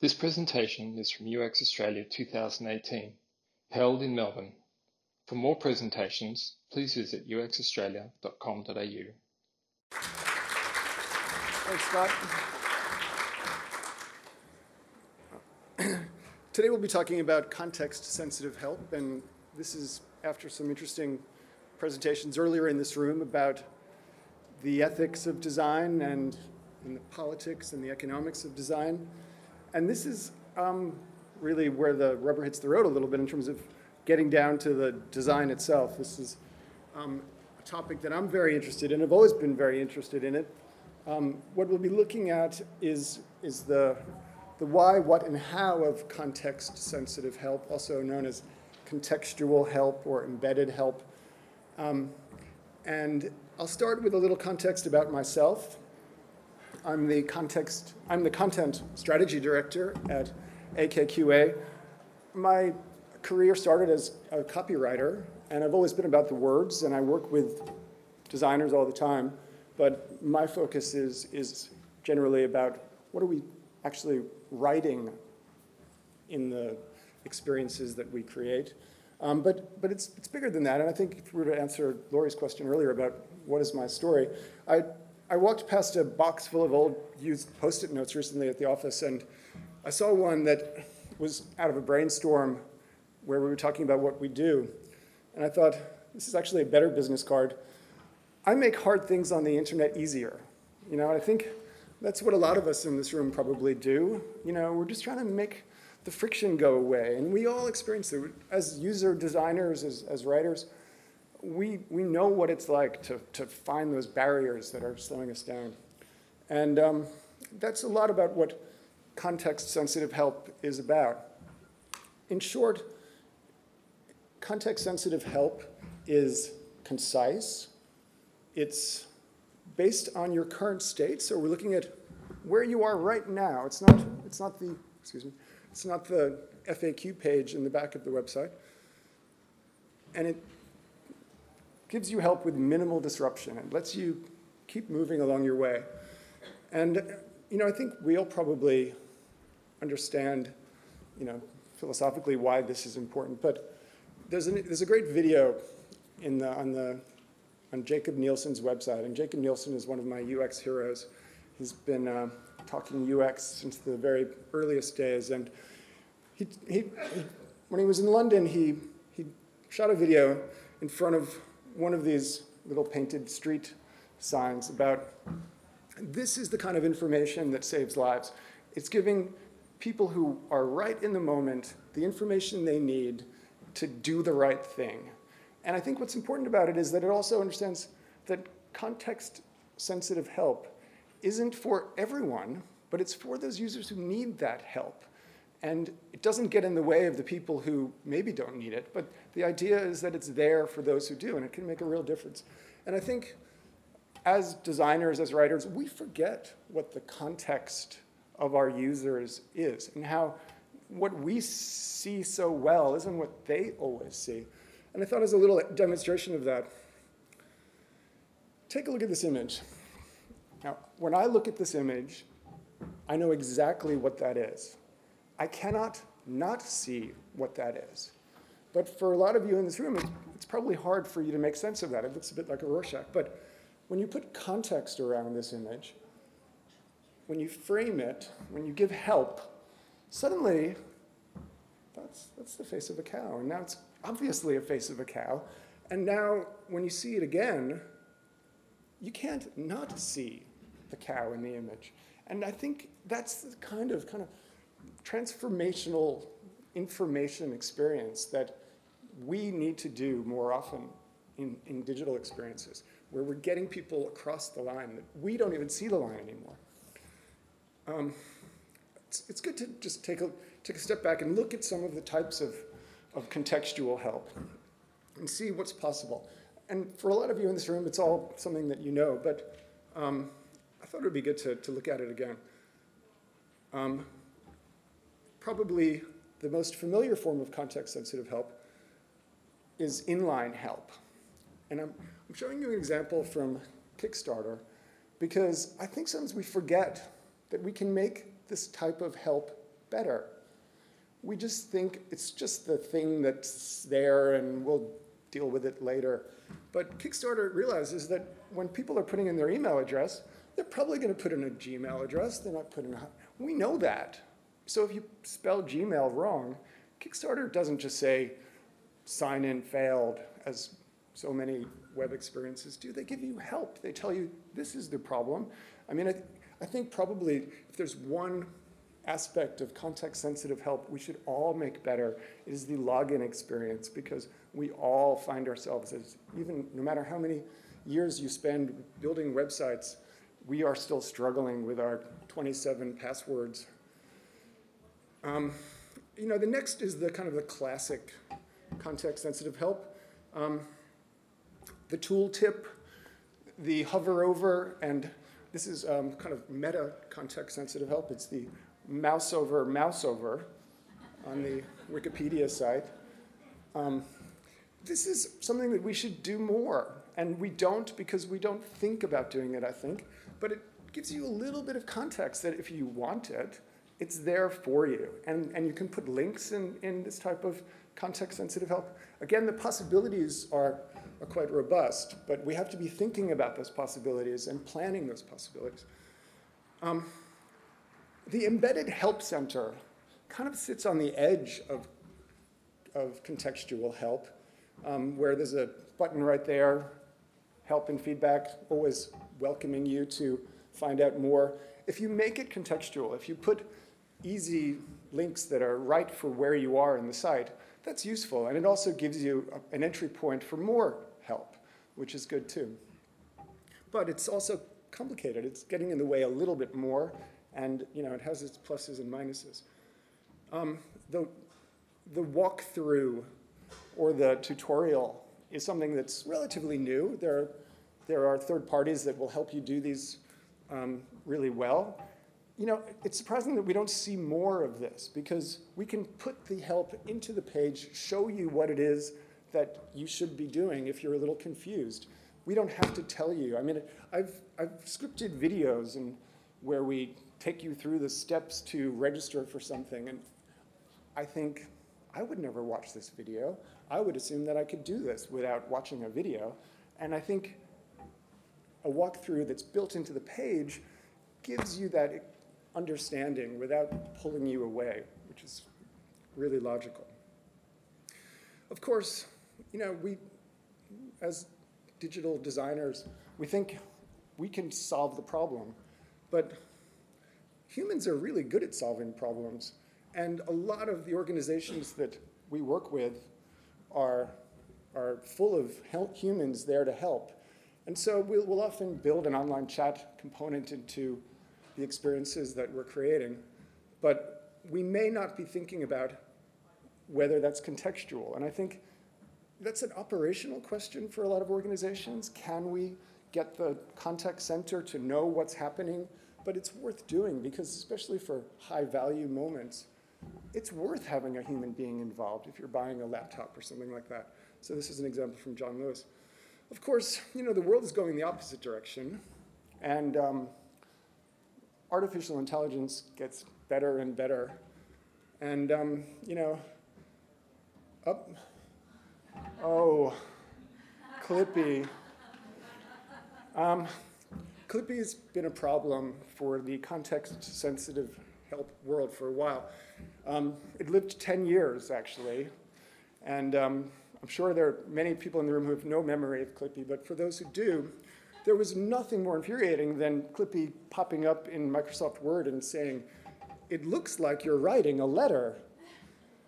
This presentation is from UX Australia 2018, held in Melbourne. For more presentations, please visit uxaustralia.com.au. Thanks, Scott. Today we'll be talking about context-sensitive help, and this is after some interesting presentations earlier in this room about the ethics of design and, and the politics and the economics of design. And this is um, really where the rubber hits the road a little bit in terms of getting down to the design itself. This is um, a topic that I'm very interested in. I've always been very interested in it. Um, what we'll be looking at is, is the, the why, what, and how of context-sensitive help, also known as contextual help or embedded help. Um, and I'll start with a little context about myself. I'm the context, I'm the content strategy director at AKQA. My career started as a copywriter, and I've always been about the words, and I work with designers all the time, but my focus is, is generally about what are we actually writing in the experiences that we create. Um, but but it's, it's bigger than that, and I think if we were to answer Laurie's question earlier about what is my story, I, I walked past a box full of old used post-it notes recently at the office, and I saw one that was out of a brainstorm where we were talking about what we do. And I thought, this is actually a better business card. I make hard things on the internet easier. You know, I think that's what a lot of us in this room probably do. You know, we're just trying to make the friction go away. And we all experience it. As user designers, as, as writers, we, we know what it's like to, to find those barriers that are slowing us down. And um, that's a lot about what context-sensitive help is about. In short, context-sensitive help is concise. It's based on your current state, so we're looking at where you are right now. It's not, it's not the, excuse me, it's not the FAQ page in the back of the website. And it gives you help with minimal disruption. and lets you keep moving along your way. And, you know, I think we all probably understand, you know, philosophically why this is important. But there's, an, there's a great video in the, on, the, on Jakob Nielsen's website. And Jakob Nielsen is one of my UX heroes. He's been uh, talking UX since the very earliest days. And he, he, he, when he was in London, he, he shot a video in front of one of these little painted street signs about this is the kind of information that saves lives. It's giving people who are right in the moment the information they need to do the right thing. And I think what's important about it is that it also understands that context-sensitive help isn't for everyone, but it's for those users who need that help. And it doesn't get in the way of the people who maybe don't need it, but the idea is that it's there for those who do, and it can make a real difference. And I think as designers, as writers, we forget what the context of our users is and how what we see so well isn't what they always see. And I thought as a little demonstration of that, take a look at this image. Now, when I look at this image, I know exactly what that is. I cannot not see what that is. But for a lot of you in this room, it's probably hard for you to make sense of that. It looks a bit like a Rorschach. But when you put context around this image, when you frame it, when you give help, suddenly that's, that's the face of a cow. And now it's obviously a face of a cow. And now when you see it again, you can't not see the cow in the image. And I think that's the kind of kind of transformational information experience that we need to do more often in, in digital experiences, where we're getting people across the line that we don't even see the line anymore. Um, it's, it's good to just take a, take a step back and look at some of the types of, of contextual help and see what's possible. And for a lot of you in this room, it's all something that you know, but um, I thought it would be good to, to look at it again. Um, probably the most familiar form of context-sensitive help is inline help. And I'm, I'm showing you an example from Kickstarter because I think sometimes we forget that we can make this type of help better. We just think it's just the thing that's there and we'll deal with it later. But Kickstarter realizes that when people are putting in their email address, they're probably going to put in a Gmail address. They're not putting a. We know that. So if you spell Gmail wrong, Kickstarter doesn't just say sign in failed, as so many web experiences do. They give you help. They tell you this is the problem. I mean, I, th I think probably if there's one aspect of context sensitive help we should all make better is the login experience because we all find ourselves as even no matter how many years you spend building websites, we are still struggling with our 27 passwords. Um, you know, the next is the kind of the classic context sensitive help. Um, the tooltip, the hover over, and this is um, kind of meta context sensitive help. It's the mouse over mouse over on the Wikipedia site. Um, this is something that we should do more. And we don't because we don't think about doing it, I think. But it gives you a little bit of context that if you want it, it's there for you. And, and you can put links in, in this type of context-sensitive help. Again, the possibilities are, are quite robust, but we have to be thinking about those possibilities and planning those possibilities. Um, the embedded help center kind of sits on the edge of, of contextual help, um, where there's a button right there, help and feedback, always welcoming you to find out more. If you make it contextual, if you put easy links that are right for where you are in the site, that's useful. And it also gives you an entry point for more help, which is good too. But it's also complicated. It's getting in the way a little bit more and you know, it has its pluses and minuses. Um, the, the walkthrough or the tutorial is something that's relatively new. There, there are third parties that will help you do these um, really well. You know, it's surprising that we don't see more of this because we can put the help into the page, show you what it is that you should be doing if you're a little confused. We don't have to tell you. I mean, I've, I've scripted videos and where we take you through the steps to register for something. And I think I would never watch this video. I would assume that I could do this without watching a video. And I think a walkthrough that's built into the page gives you that understanding without pulling you away, which is really logical. Of course, you know, we, as digital designers, we think we can solve the problem, but humans are really good at solving problems. And a lot of the organizations that we work with are, are full of humans there to help. And so we'll, we'll often build an online chat component into the experiences that we're creating. But we may not be thinking about whether that's contextual. And I think that's an operational question for a lot of organizations. Can we get the contact center to know what's happening but it's worth doing because especially for high value moments, it's worth having a human being involved if you're buying a laptop or something like that. So this is an example from John Lewis. Of course, you know, the world is going the opposite direction, and um, artificial intelligence gets better and better. And, um, you know, up, oh, Clippy. Um, Clippy has been a problem for the context-sensitive help world for a while. Um, it lived 10 years, actually, and um, I'm sure there are many people in the room who have no memory of Clippy, but for those who do, there was nothing more infuriating than Clippy popping up in Microsoft Word and saying, it looks like you're writing a letter.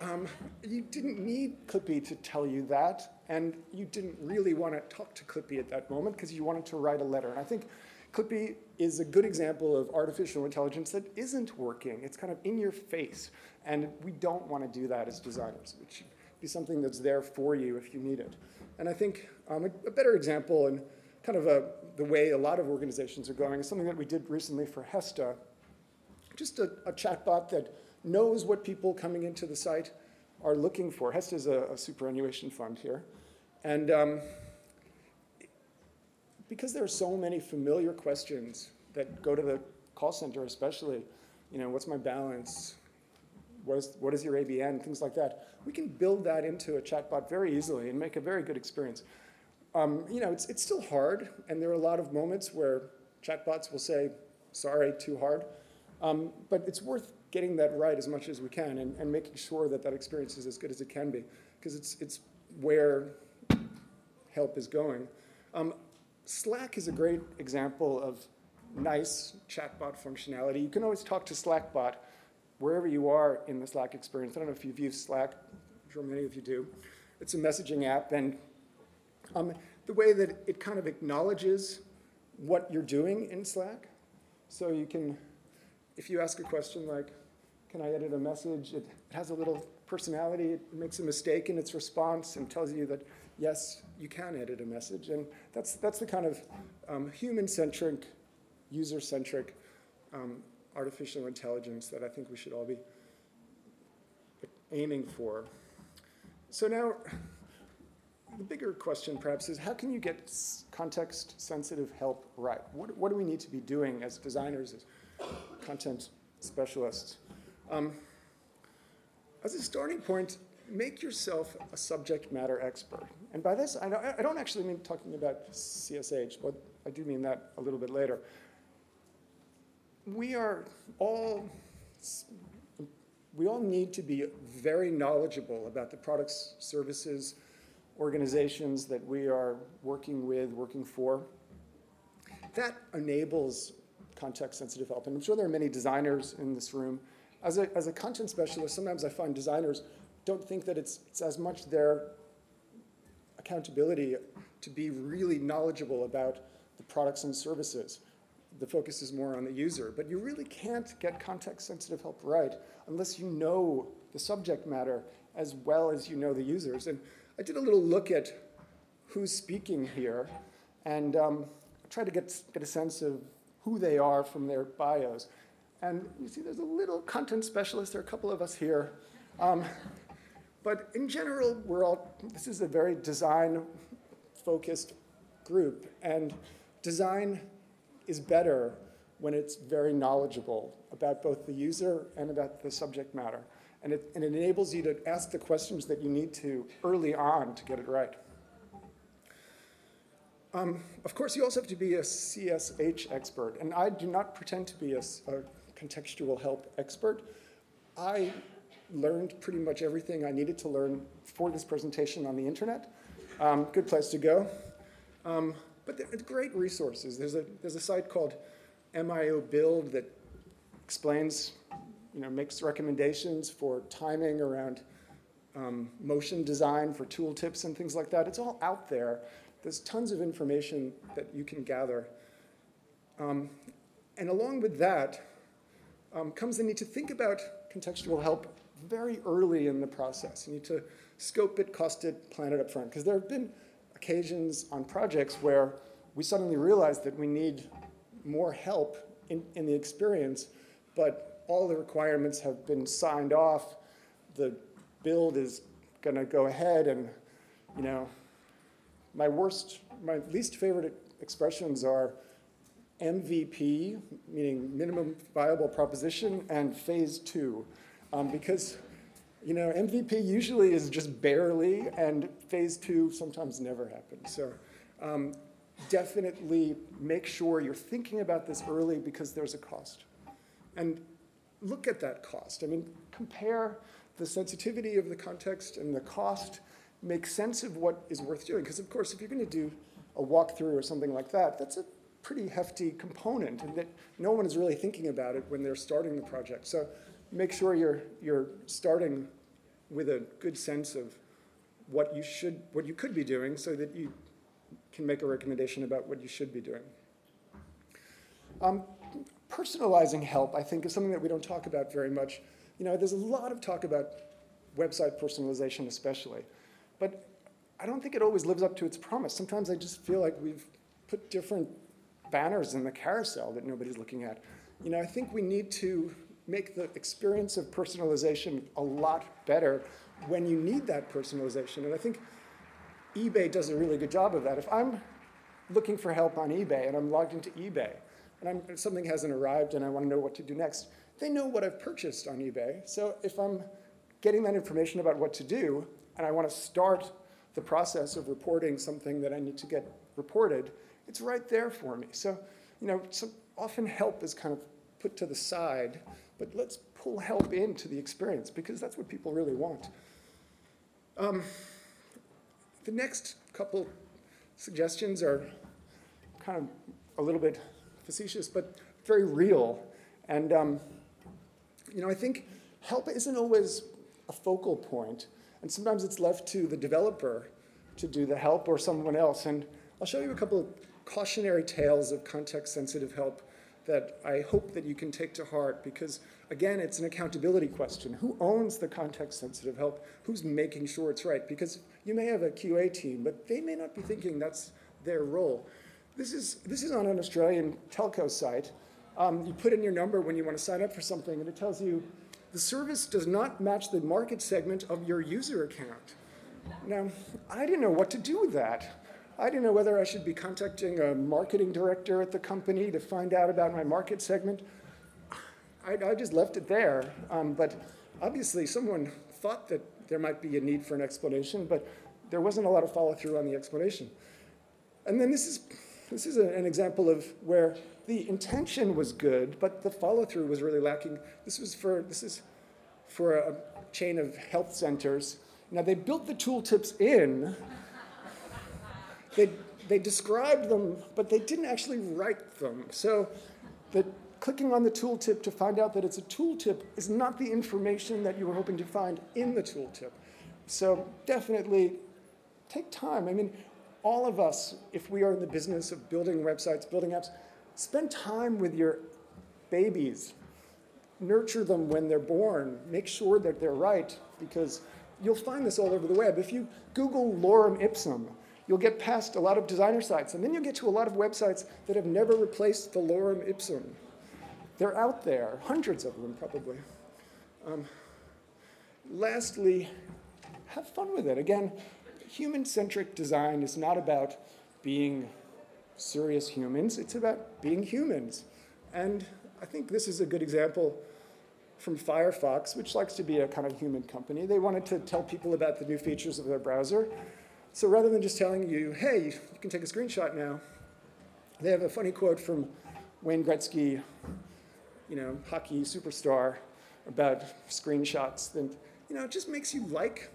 Um, you didn't need Clippy to tell you that, and you didn't really want to talk to Clippy at that moment because you wanted to write a letter. And I think Clippy is a good example of artificial intelligence that isn't working. It's kind of in your face. And we don't want to do that as designers. It should be something that's there for you if you need it. And I think um, a, a, better example and kind of a, the way a lot of organizations are going is something that we did recently for HESTA. Just a, a chatbot that knows what people coming into the site are looking for. HESTA is a, a superannuation fund here. And um, because there are so many familiar questions that go to the call center especially, you know, what's my balance? what is, what is your ABN, things like that. We can build that into a chatbot very easily and make a very good experience. Um, you know, it's, it's still hard, and there are a lot of moments where chatbots will say, sorry, too hard. Um, but it's worth getting that right as much as we can and, and making sure that that experience is as good as it can be, because it's, it's where help is going. Um, Slack is a great example of nice chatbot functionality. You can always talk to Slackbot wherever you are in the Slack experience. I don't know if you've used Slack. I'm sure many of you do. It's a messaging app, and um, the way that it kind of acknowledges what you're doing in Slack. So you can, if you ask a question like, can I edit a message? It, it has a little personality. It makes a mistake in its response and tells you that, yes, you can edit a message. And that's, that's the kind of um, human-centric, user-centric um, artificial intelligence that I think we should all be aiming for. So now, the bigger question perhaps is how can you get context-sensitive help right? What, what, do we need to be doing as designers, as content specialists? Um, as a starting point, make yourself a subject matter expert. And by this, I, I don't actually mean talking about CSH, but I do mean that a little bit later we are all, we all need to be very knowledgeable about the products, services, organizations that we are working with, working for. That enables context-sensitive help. And I'm sure there are many designers in this room. As a, as a content specialist, sometimes I find designers don't think that it's, it's as much their accountability to be really knowledgeable about the products and services the focus is more on the user. But you really can't get context-sensitive help right unless you know the subject matter as well as you know the users. And I did a little look at who's speaking here, and um, try to get, get a sense of who they are from their bios. And you see there's a little content specialist. There are a couple of us here. Um, but in general, we're all, this is a very design-focused group. And design is better when it's very knowledgeable about both the user and about the subject matter. And it, it enables you to ask the questions that you need to early on to get it right. Um, of course, you also have to be a CSH expert, and I do not pretend to be a, a contextual help expert. I learned pretty much everything I needed to learn for this presentation on the internet. Um, good place to go. Um, but they're great resources. There's a, there's a site called MIO Build that explains, you know, makes recommendations for timing around um, motion design for tooltips and things like that. It's all out there. There's tons of information that you can gather. Um, and along with that um, comes the need to think about contextual help very early in the process. You need to scope it, cost it, plan it up front. Because there have been occasions on projects where we suddenly realize that we need more help in, in the experience, but all the requirements have been signed off. The build is going to go ahead and, you know, my worst, my least favorite expressions are MVP, meaning minimum viable proposition, and phase two. Um, because you know, MVP usually is just barely, and phase two sometimes never happens. So um, definitely make sure you're thinking about this early because there's a cost. And look at that cost. I mean, compare the sensitivity of the context and the cost, make sense of what is worth doing. Because of course, if you're going to do a walkthrough or something like that, that's a pretty hefty component, and that no one is really thinking about it when they're starting the project. So make sure you're, you're starting with a good sense of what you should, what you could be doing so that you can make a recommendation about what you should be doing. Um, personalizing help, I think, is something that we don't talk about very much. You know, there's a lot of talk about website personalization especially, but I don't think it always lives up to its promise. Sometimes I just feel like we've put different banners in the carousel that nobody's looking at. You know, I think we need to make the experience of personalization a lot better when you need that personalization. And I think eBay does a really good job of that. If I'm looking for help on eBay and I'm logged into eBay and I'm, something hasn't arrived and I want to know what to do next, they know what I've purchased on eBay. So if I'm getting that information about what to do, and I want to start the process of reporting something that I need to get reported, it's right there for me. So, you know, so often help is kind of put to the side, but let's pull help into the experience because that's what people really want. Um, the next couple suggestions are kind of a little bit facetious, but very real. And, um, you know, I think help isn't always a focal point, and sometimes it's left to the developer to do the help or someone else. And I'll show you a couple of cautionary tales of context-sensitive help that I hope that you can take to heart because, again, it's an accountability question. Who owns the context-sensitive help? Who's making sure it's right? Because you may have a QA team, but they may not be thinking that's their role. This is, this is on an Australian telco site. Um, you put in your number when you want to sign up for something, and it tells you the service does not match the market segment of your user account. Now, I didn't know what to do with that. I didn't know whether I should be contacting a marketing director at the company to find out about my market segment. I, I just left it there. Um, but obviously, someone thought that there might be a need for an explanation, but there wasn't a lot of follow through on the explanation. And then this is, this is a, an example of where the intention was good, but the follow through was really lacking. This was for, this is for a chain of health centers. Now, they built the tooltips in they, they described them, but they didn't actually write them. So the, clicking on the tooltip to find out that it's a tooltip is not the information that you were hoping to find in the tooltip. So definitely take time. I mean, all of us, if we are in the business of building websites, building apps, spend time with your babies. Nurture them when they're born. Make sure that they're right, because you'll find this all over the web. If you Google lorem ipsum, you'll get past a lot of designer sites, and then you'll get to a lot of websites that have never replaced the lorem ipsum. They're out there, hundreds of them probably. Um, lastly, have fun with it. Again, human-centric design is not about being serious humans, it's about being humans. And I think this is a good example from Firefox, which likes to be a kind of human company. They wanted to tell people about the new features of their browser, so rather than just telling you, hey, you can take a screenshot now, they have a funny quote from Wayne Gretzky, you know, hockey superstar, about screenshots. And, you know, it just makes you like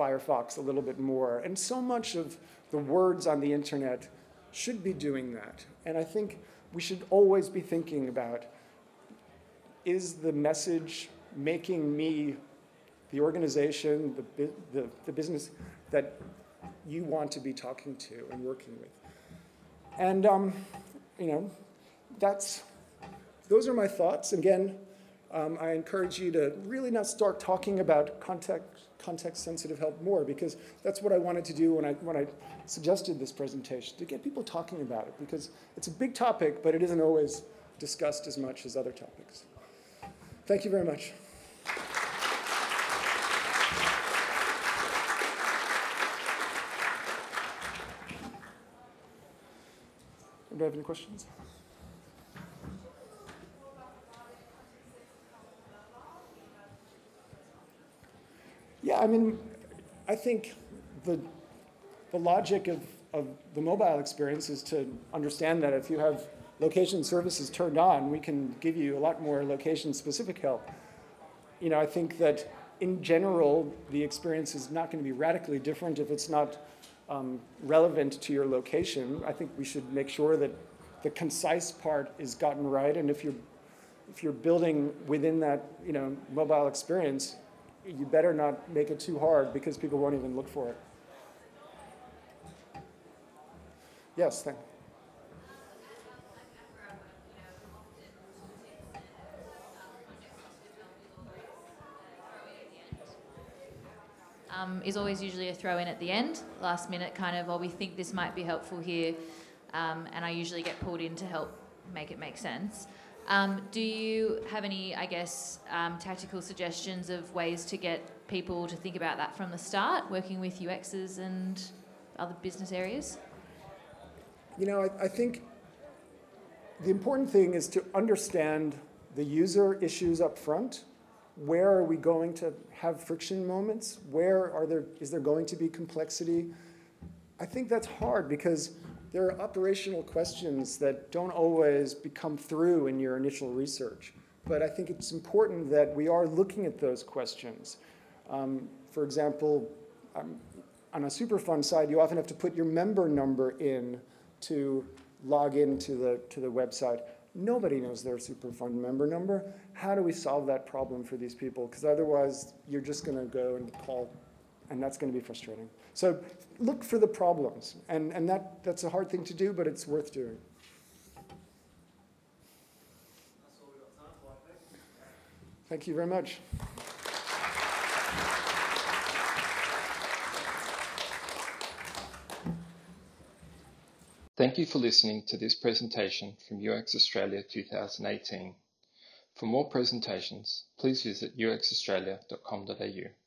Firefox a little bit more. And so much of the words on the internet should be doing that. And I think we should always be thinking about, is the message making me, the organization, the, the, the business that you want to be talking to and working with. And, um, you know, that's, those are my thoughts. Again, um, I encourage you to really not start talking about context, context-sensitive help more because that's what I wanted to do when I, when I suggested this presentation, to get people talking about it because it's a big topic, but it isn't always discussed as much as other topics. Thank you very much. Do I have any questions? I mean, I think the, the logic of, of the mobile experience is to understand that if you have location services turned on, we can give you a lot more location-specific help. You know, I think that in general, the experience is not going to be radically different if it's not um, relevant to your location, I think we should make sure that the concise part is gotten right. And if you're if you're building within that you know mobile experience, you better not make it too hard because people won't even look for it. Yes, thank you. um, is always usually a throw in at the end, last minute kind of, oh, we think this might be helpful here, um, and I usually get pulled in to help make it make sense. Um, do you have any, I guess, um, tactical suggestions of ways to get people to think about that from the start, working with UXs and other business areas? You know, I, I think the important thing is to understand the user issues up front. Where are we going to have friction moments? Where are there, is there going to be complexity? I think that's hard because there are operational questions that don't always become through in your initial research. But I think it's important that we are looking at those questions. Um, for example, um, on a Superfund side, you often have to put your member number in to log into the, to the website. Nobody knows their Superfund member number. How do we solve that problem for these people? Because otherwise, you're just going to go and call, and that's going to be frustrating. So look for the problems, and, and that, that's a hard thing to do, but it's worth doing. Thank you very much. Thank you for listening to this presentation from UX Australia 2018. For more presentations, please visit uxaustralia.com.au.